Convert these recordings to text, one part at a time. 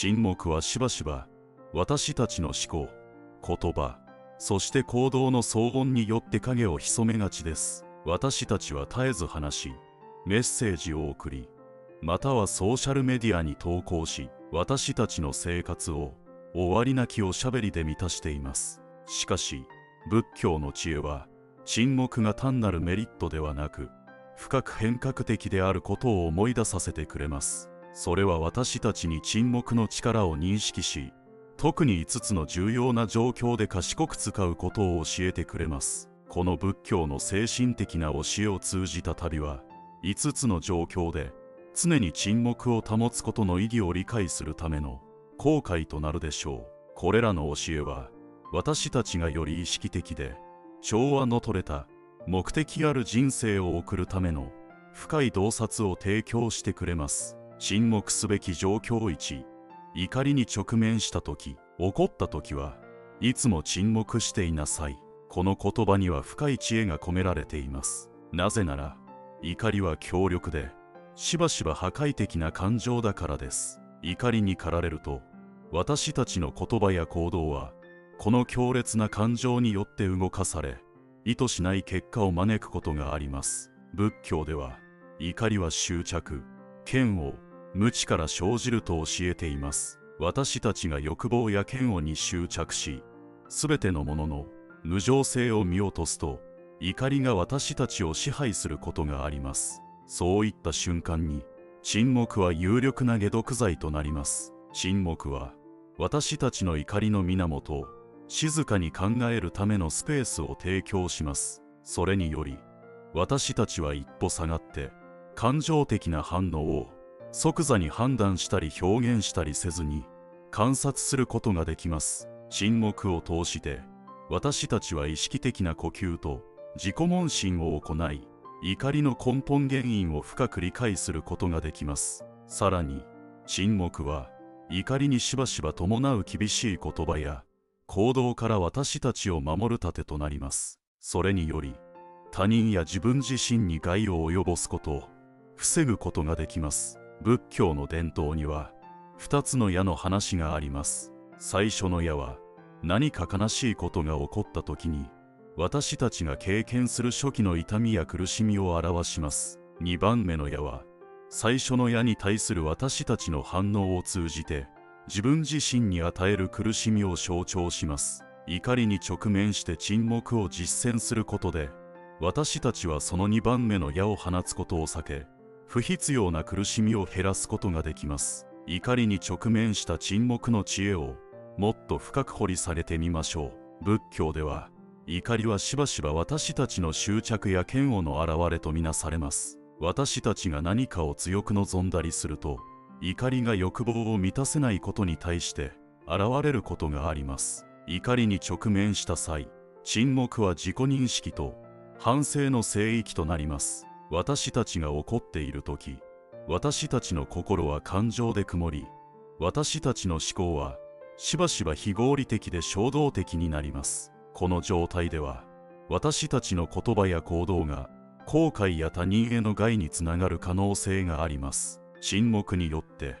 沈黙はしばしば私たちの思考言葉そして行動の騒音によって影を潜めがちです。私たちは絶えず話しメッセージを送りまたはソーシャルメディアに投稿し私たちの生活を終わりなきおしゃべりで満たしています。しかし仏教の知恵は沈黙が単なるメリットではなく深く変革的であることを思い出させてくれます。それは私たちに沈黙の力を認識し特に5つの重要な状況で賢く使うことを教えてくれます。この仏教の精神的な教えを通じた旅は5つの状況で常に沈黙を保つことの意義を理解するための後悔となるでしょう。これらの教えは私たちがより意識的で調和の取れた目的ある人生を送るための深い洞察を提供してくれます。沈黙すべき状況1怒りに直面した時怒った時はいつも沈黙していなさい。この言葉には深い知恵が込められています。なぜなら怒りは強力でしばしば破壊的な感情だからです。怒りに駆られると私たちの言葉や行動はこの強烈な感情によって動かされ意図しない結果を招くことがあります。仏教では怒りは執着嫌悪無知から生じると教えています。私たちが欲望や嫌悪に執着し全てのものの無常性を見落とすと怒りが私たちを支配することがあります。そういった瞬間に沈黙は有力な解毒剤となります。沈黙は私たちの怒りの源を静かに考えるためのスペースを提供します。それにより私たちは一歩下がって感情的な反応を即座に判断したり表現したりせずに観察することができます。沈黙を通して私たちは意識的な呼吸と自己問診を行い怒りの根本原因を深く理解することができます。さらに沈黙は怒りにしばしば伴う厳しい言葉や行動から私たちを守る盾となります。それにより他人や自分自身に害を及ぼすことを防ぐことができます。仏教の伝統には2つの矢の話があります。最初の矢は何か悲しいことが起こった時に私たちが経験する初期の痛みや苦しみを表します。2番目の矢は最初の矢に対する私たちの反応を通じて自分自身に与える苦しみを象徴します。怒りに直面して沈黙を実践することで私たちはその2番目の矢を放つことを避け不必要な苦しみを減らすことができます。怒りに直面した沈黙の知恵をもっと深く掘り下げてみましょう。仏教では怒りはしばしば私たちの執着や嫌悪の表れとみなされます。私たちが何かを強く望んだりすると怒りが欲望を満たせないことに対して現れることがあります。怒りに直面した際沈黙は自己認識と反省の聖域となります。私たちが怒っている時私たちの心は感情で曇り私たちの思考はしばしば非合理的で衝動的になります。この状態では私たちの言葉や行動が後悔や他人への害につながる可能性があります。沈黙によって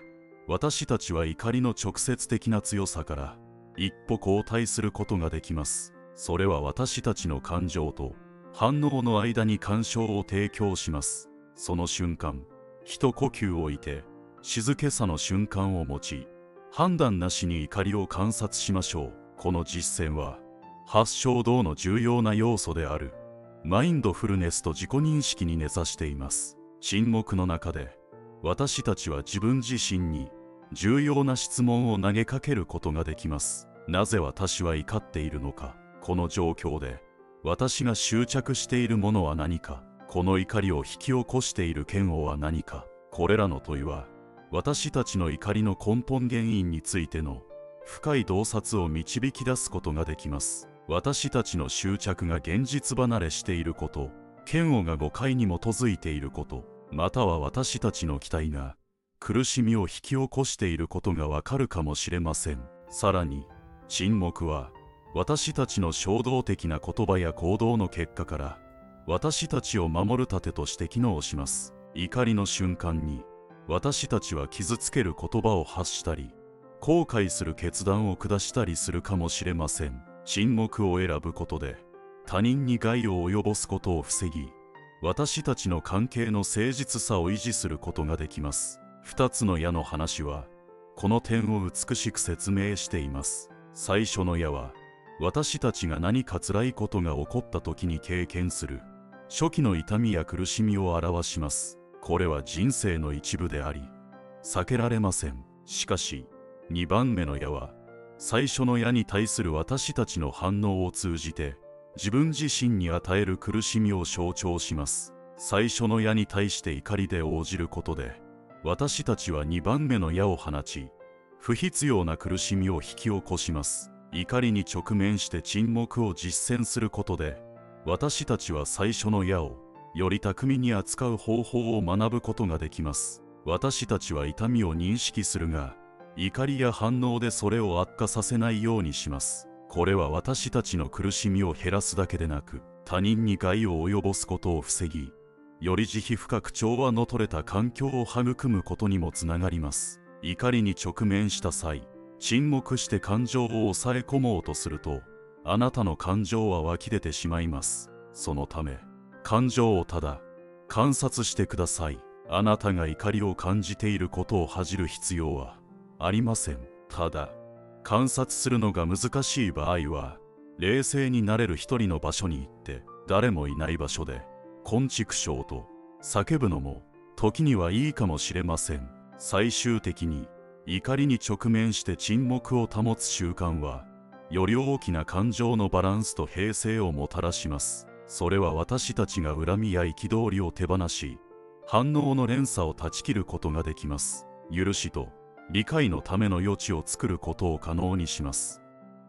私たちは怒りの直接的な強さから一歩後退することができます。それは私たちの感情と反応の間に干渉を提供します。その瞬間一呼吸を置いて静けさの瞬間を持ち判断なしに怒りを観察しましょう。この実践は発祥道の重要な要素である。マインドフルネスと自己認識に根ざしています。沈黙の中で私たちは自分自身に重要な質問を投げかけることができます。なぜ私は怒っているのか。この状況で私が執着しているものは何かこの怒りを引き起こしている嫌悪は何かこれらの問いは私たちの怒りの根本原因についての深い洞察を導き出すことができます。私たちの執着が現実離れしていること嫌悪が誤解に基づいていることまたは私たちの期待が苦しみを引き起こしていることがわかるかもしれません。さらに沈黙は私たちの衝動的な言葉や行動の結果から私たちを守る盾として機能します。怒りの瞬間に私たちは傷つける言葉を発したり後悔する決断を下したりするかもしれません。沈黙を選ぶことで他人に害を及ぼすことを防ぎ私たちの関係の誠実さを維持することができます。2つの矢の話はこの点を美しく説明しています。最初の矢は私たちが何か辛いことが起こった時に経験する。初期の痛みや苦しみを表します。これは人生の一部であり。避けられません。しかし2番目の矢は最初の矢に対する私たちの反応を通じて自分自身に与える苦しみを象徴します。最初の矢に対して怒りで応じることで私たちは2番目の矢を放ち不必要な苦しみを引き起こします。怒りに直面して沈黙を実践することで私たちは最初の矢をより巧みに扱う方法を学ぶことができます。私たちは痛みを認識するが怒りや反応でそれを悪化させないようにします。これは私たちの苦しみを減らすだけでなく他人に害を及ぼすことを防ぎより慈悲深く調和の取れた環境を育むことにもつながります。怒りに直面した際沈黙して感情を抑え込もうとするとあなたの感情は湧き出てしまいます。そのため感情をただ観察してください。あなたが怒りを感じていることを恥じる必要はありません。ただ観察するのが難しい場合は冷静になれる一人の場所に行って誰もいない場所で「昆虫症」と叫ぶのも時にはいいかもしれません。最終的に怒りに直面して沈黙を保つ習慣はより大きな感情のバランスと平静をもたらします。それは私たちが恨みや憤りを手放し反応の連鎖を断ち切ることができます。許しと理解のための余地を作ることを可能にします。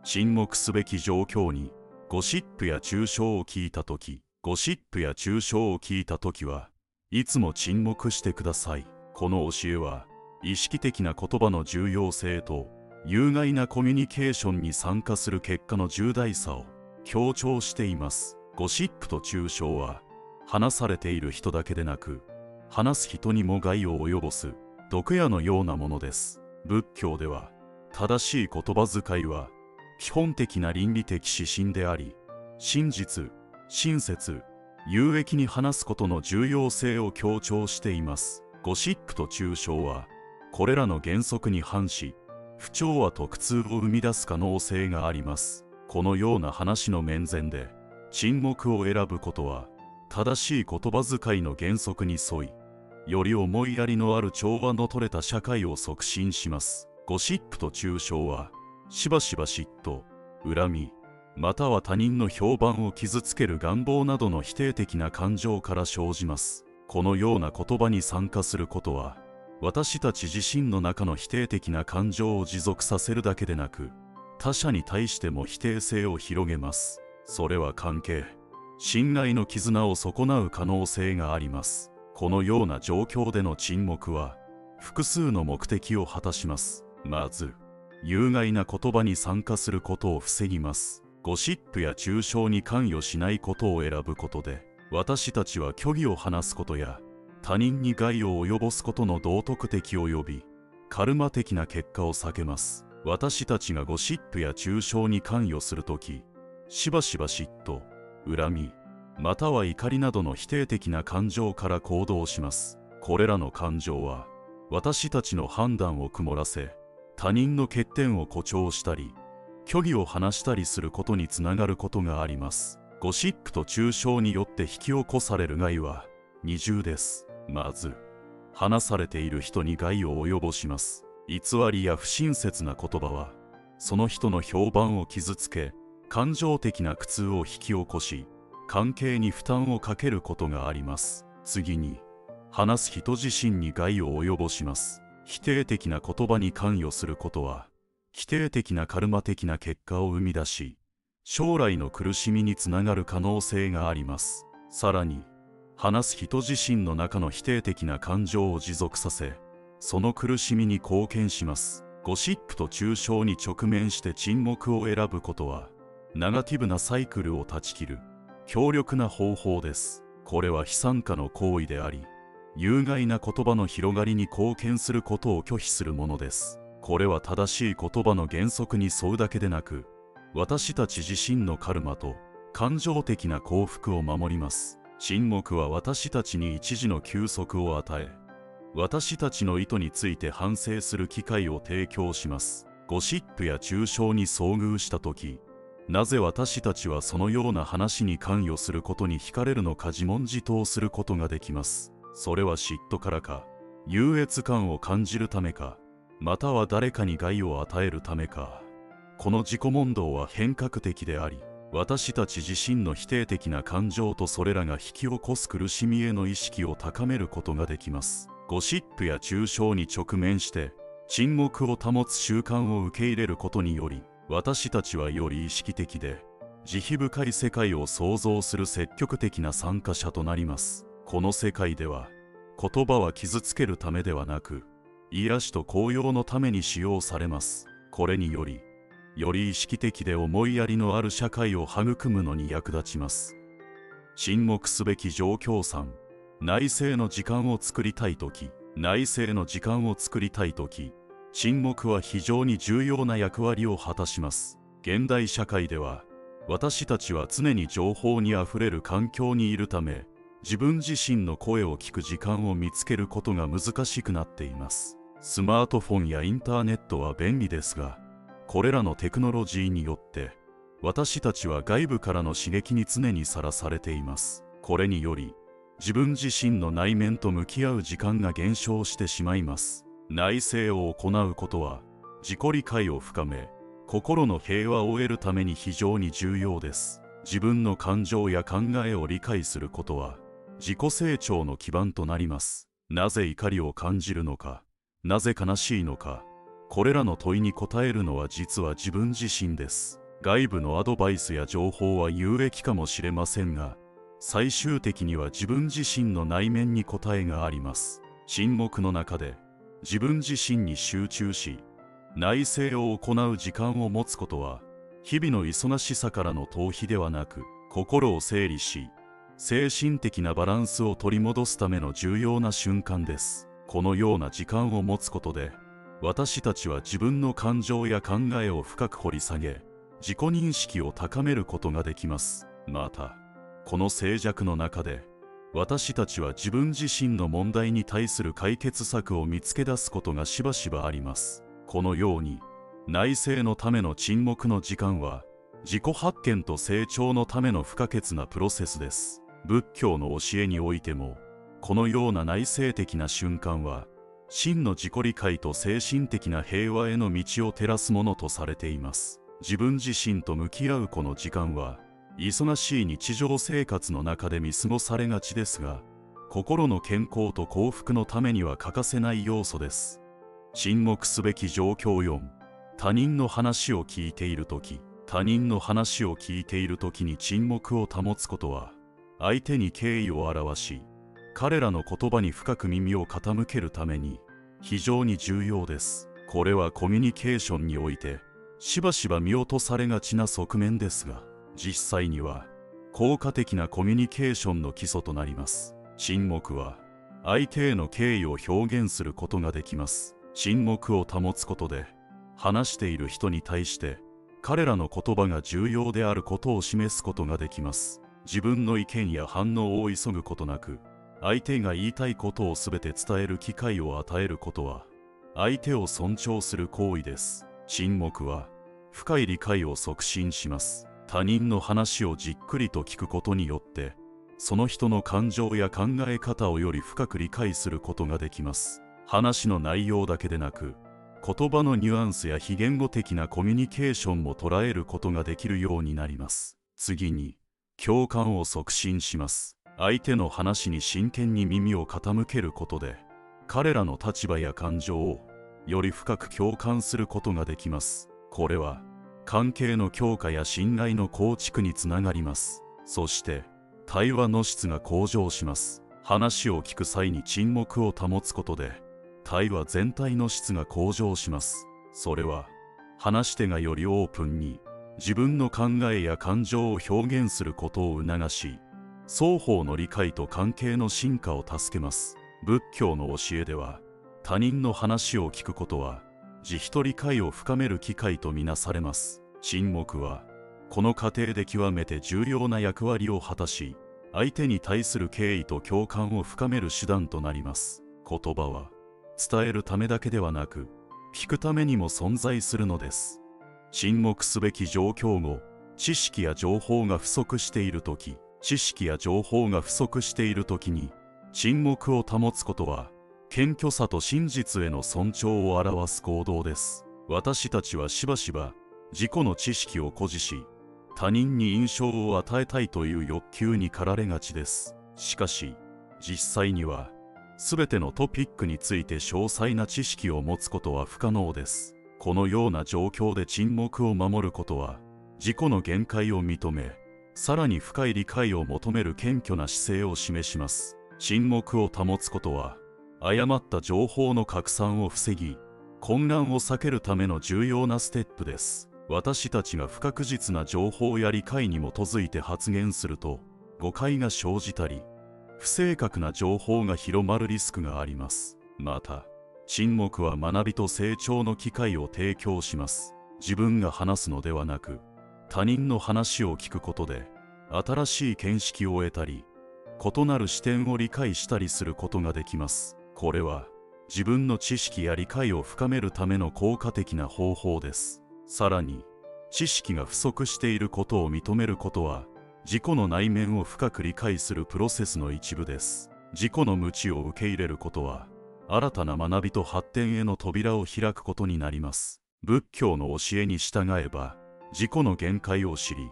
沈黙すべき状況にゴシップや抽象を聞いた時ゴシップや抽象を聞いた時はいつも沈黙してください。この教えは意識的な言葉の重要性と有害なコミュニケーションに参加する結果の重大さを強調しています。ゴシップと抽象は話されている人だけでなく話す人にも害を及ぼす毒矢のようなものです。仏教では正しい言葉遣いは基本的な倫理的指針であり真実親切有益に話すことの重要性を強調しています。ゴシップと抽象はこれらの原則に反し不調和と苦痛を生み出す可能性があります。このような話の面前で沈黙を選ぶことは正しい言葉遣いの原則に沿いより思いやりのある調和の取れた社会を促進します。ゴシップと抽象はしばしば嫉妬恨みまたは他人の評判を傷つける願望などの否定的な感情から生じます。このような言葉に参加することは私たち自身の中の否定的な感情を持続させるだけでなく他者に対しても否定性を広げます。それは関係。信頼の絆を損なう可能性があります。このような状況での沈黙は複数の目的を果たします。まず有害な言葉に参加することを防ぎます。ゴシップや抽象に関与しないことを選ぶことで私たちは虚偽を話すことや他人に害を及ぼすことの道徳的及びカルマ的な結果を避けます。私たちがゴシップや抽象に関与するときしばしば嫉妬恨みまたは怒りなどの否定的な感情から行動します。これらの感情は私たちの判断を曇らせ他人の欠点を誇張したり虚偽を話したりすることにつながることがあります。ゴシップと抽象によって引き起こされる害は二重です。まず話されている人に害を及ぼします。偽りや不親切な言葉はその人の評判を傷つけ感情的な苦痛を引き起こし関係に負担をかけることがあります。次に話す人自身に害を及ぼします。否定的な言葉に関与することは否定的なカルマ的な結果を生み出し将来の苦しみにつながる可能性があります。さらに話す人自身の中の否定的な感情を持続させその苦しみに貢献します。ゴシップと抽象に直面して沈黙を選ぶことはネガティブなサイクルを断ち切る強力な方法です。これは非参加の行為であり有害な言葉の広がりに貢献することを拒否するものです。これは正しい言葉の原則に沿うだけでなく私たち自身のカルマと感情的な幸福を守ります。沈黙は私たちに一時の休息を与え私たちの意図について反省する機会を提供します。ゴシップや中傷に遭遇した時なぜ私たちはそのような話に関与することに惹かれるのか自問自答することができます。それは嫉妬からか優越感を感じるためかまたは誰かに害を与えるためか。この自己問答は変革的であり私たち自身の否定的な感情とそれらが引き起こす苦しみへの意識を高めることができます。ゴシップや中傷に直面して沈黙を保つ習慣を受け入れることにより私たちはより意識的で慈悲深い世界を創造する積極的な参加者となります。この世界では言葉は傷つけるためではなく癒しと高揚のために使用されます。これによりより意識的で思いやりのある社会を育むのに役立ちます。沈黙すべき状況3内政の時間を作りたい時。内政の時間を作りたい時。沈黙は非常に重要な役割を果たします。現代社会では私たちは常に情報にあふれる環境にいるため自分自身の声を聞く時間を見つけることが難しくなっています。スマートフォンやインターネットは便利ですがこれらのテクノロジーによって私たちは外部からの刺激に常にさらされています。これにより自分自身の内面と向き合う時間が減少してしまいます。内政を行うことは自己理解を深め心の平和を得るために非常に重要です。自分の感情や考えを理解することは自己成長の基盤となります。なぜ怒りを感じるのかなぜ悲しいのかこれらの問いに答えるのは実は自分自身です。外部のアドバイスや情報は有益かもしれませんが最終的には自分自身の内面に答えがあります。沈黙の中で自分自身に集中し内省を行う時間を持つことは日々の忙しさからの逃避ではなく心を整理し精神的なバランスを取り戻すための重要な瞬間です。このような時間を持つことで私たちは自分の感情や考えを深く掘り下げ自己認識を高めることができます。またこの静寂の中で私たちは自分自身の問題に対する解決策を見つけ出すことがしばしばあります。このように内政のための沈黙の時間は自己発見と成長のための不可欠なプロセスです。仏教の教えにおいてもこのような内省的な瞬間は真の自己理解と精神的な平和への道を照らすものとされています。自分自身と向き合うこの時間は忙しい日常生活の中で見過ごされがちですが心の健康と幸福のためには欠かせない要素です。沈黙すべき状況4他人の話を聞いている時他人の話を聞いている時に沈黙を保つことは相手に敬意を表し彼らの言葉に深く耳を傾けるために非常に重要です。これはコミュニケーションにおいてしばしば見落とされがちな側面ですが実際には効果的なコミュニケーションの基礎となります。沈黙は相手への敬意を表現することができます。沈黙を保つことで話している人に対して彼らの言葉が重要であることを示すことができます。自分の意見や反応を急ぐことなく相手が言いたいことを全て伝える機会を与えることは相手を尊重する行為です。沈黙は深い理解を促進します。他人の話をじっくりと聞くことによってその人の感情や考え方をより深く理解することができます。話の内容だけでなく言葉のニュアンスや非言語的なコミュニケーションも捉えることができるようになります。次に共感を促進します。相手の話に真剣に耳を傾けることで彼らの立場や感情をより深く共感することができます。これは関係の強化や信頼の構築につながります。そして対話の質が向上します。話を聞く際に沈黙を保つことで対話全体の質が向上します。それは話し手がよりオープンに自分の考えや感情を表現することを促し双方の理解と関係の進化を助けます。仏教の教えでは他人の話を聞くことは自一理解を深める機会とみなされます。沈黙はこの過程で極めて重要な役割を果たし相手に対する敬意と共感を深める手段となります。言葉は伝えるためだけではなく聞くためにも存在するのです。沈黙すべき状況後知識や情報が不足している時知識や情報が不足している時に沈黙を保つことは謙虚さと真実への尊重を表す行動です。私たちはしばしば自己の知識を誇示し他人に印象を与えたいという欲求に駆られがちです。しかし実際には全てのトピックについて詳細な知識を持つことは不可能です。このような状況で沈黙を守ることは自己の限界を認めさらに深い理解を求める謙虚な姿勢を示します。沈黙を保つことは誤った情報の拡散を防ぎ混乱を避けるための重要なステップです。私たちが不確実な情報や理解に基づいて発言すると誤解が生じたり不正確な情報が広まるリスクがあります。また沈黙は学びと成長の機会を提供します。自分が話すのではなく他人の話を聞くことで新しい見識を得たり異なる視点を理解したりすることができます。これは自分の知識や理解を深めるための効果的な方法です。さらに知識が不足していることを認めることは自己の内面を深く理解するプロセスの一部です。自己の無知を受け入れることは新たな学びと発展への扉を開くことになります。仏教の教えに従えば自己の限界を知り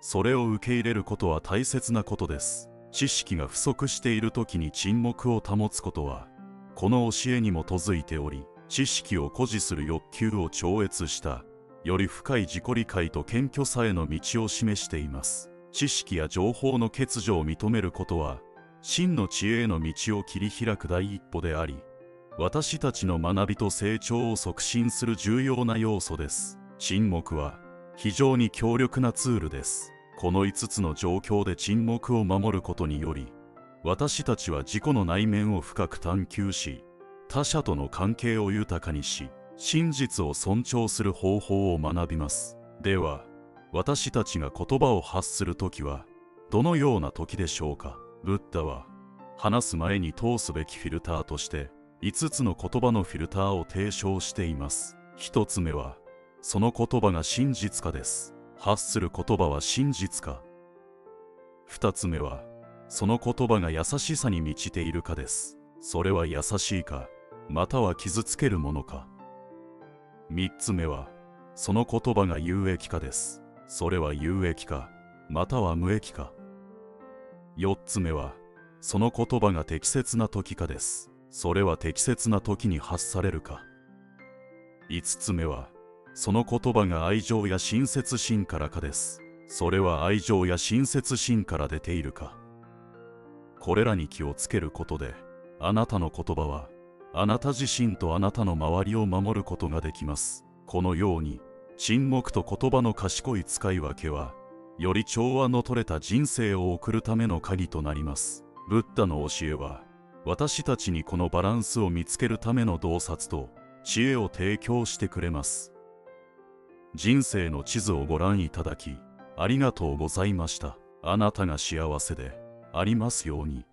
それを受け入れることは大切なことです。知識が不足している時に沈黙を保つことはこの教えに基づいており知識を誇示する欲求を超越したより深い自己理解と謙虚さへの道を示しています。知識や情報の欠如を認めることは真の知恵への道を切り開く第一歩であり私たちの学びと成長を促進する重要な要素です。沈黙は非常に強力なツールです。この5つの状況で沈黙を守ることにより私たちは自己の内面を深く探求し他者との関係を豊かにし真実を尊重する方法を学びます。では私たちが言葉を発する時はどのような時でしょうか？ブッダは話す前に通すべきフィルターとして5つの言葉のフィルターを提唱しています。1つ目はその言葉が真実かです。発する言葉は真実か。2つ目はその言葉が優しさに満ちているかです。それは優しいかまたは傷つけるものか。3つ目はその言葉が有益かです。それは有益かまたは無益か。4つ目はその言葉が適切な時かです。それは適切な時に発されるか。5つ目はその言葉が愛情や親切心からかです。それは愛情や親切心から出ているか。これらに気をつけることであなたの言葉はあなた自身とあなたの周りを守ることができます。このように沈黙と言葉の賢い使い分けはより調和の取れた人生を送るための鍵となります。ブッダの教えは私たちにこのバランスを見つけるための洞察と知恵を提供してくれます。人生の地図をご覧いただきありがとうございましたあなたが幸せでありますように。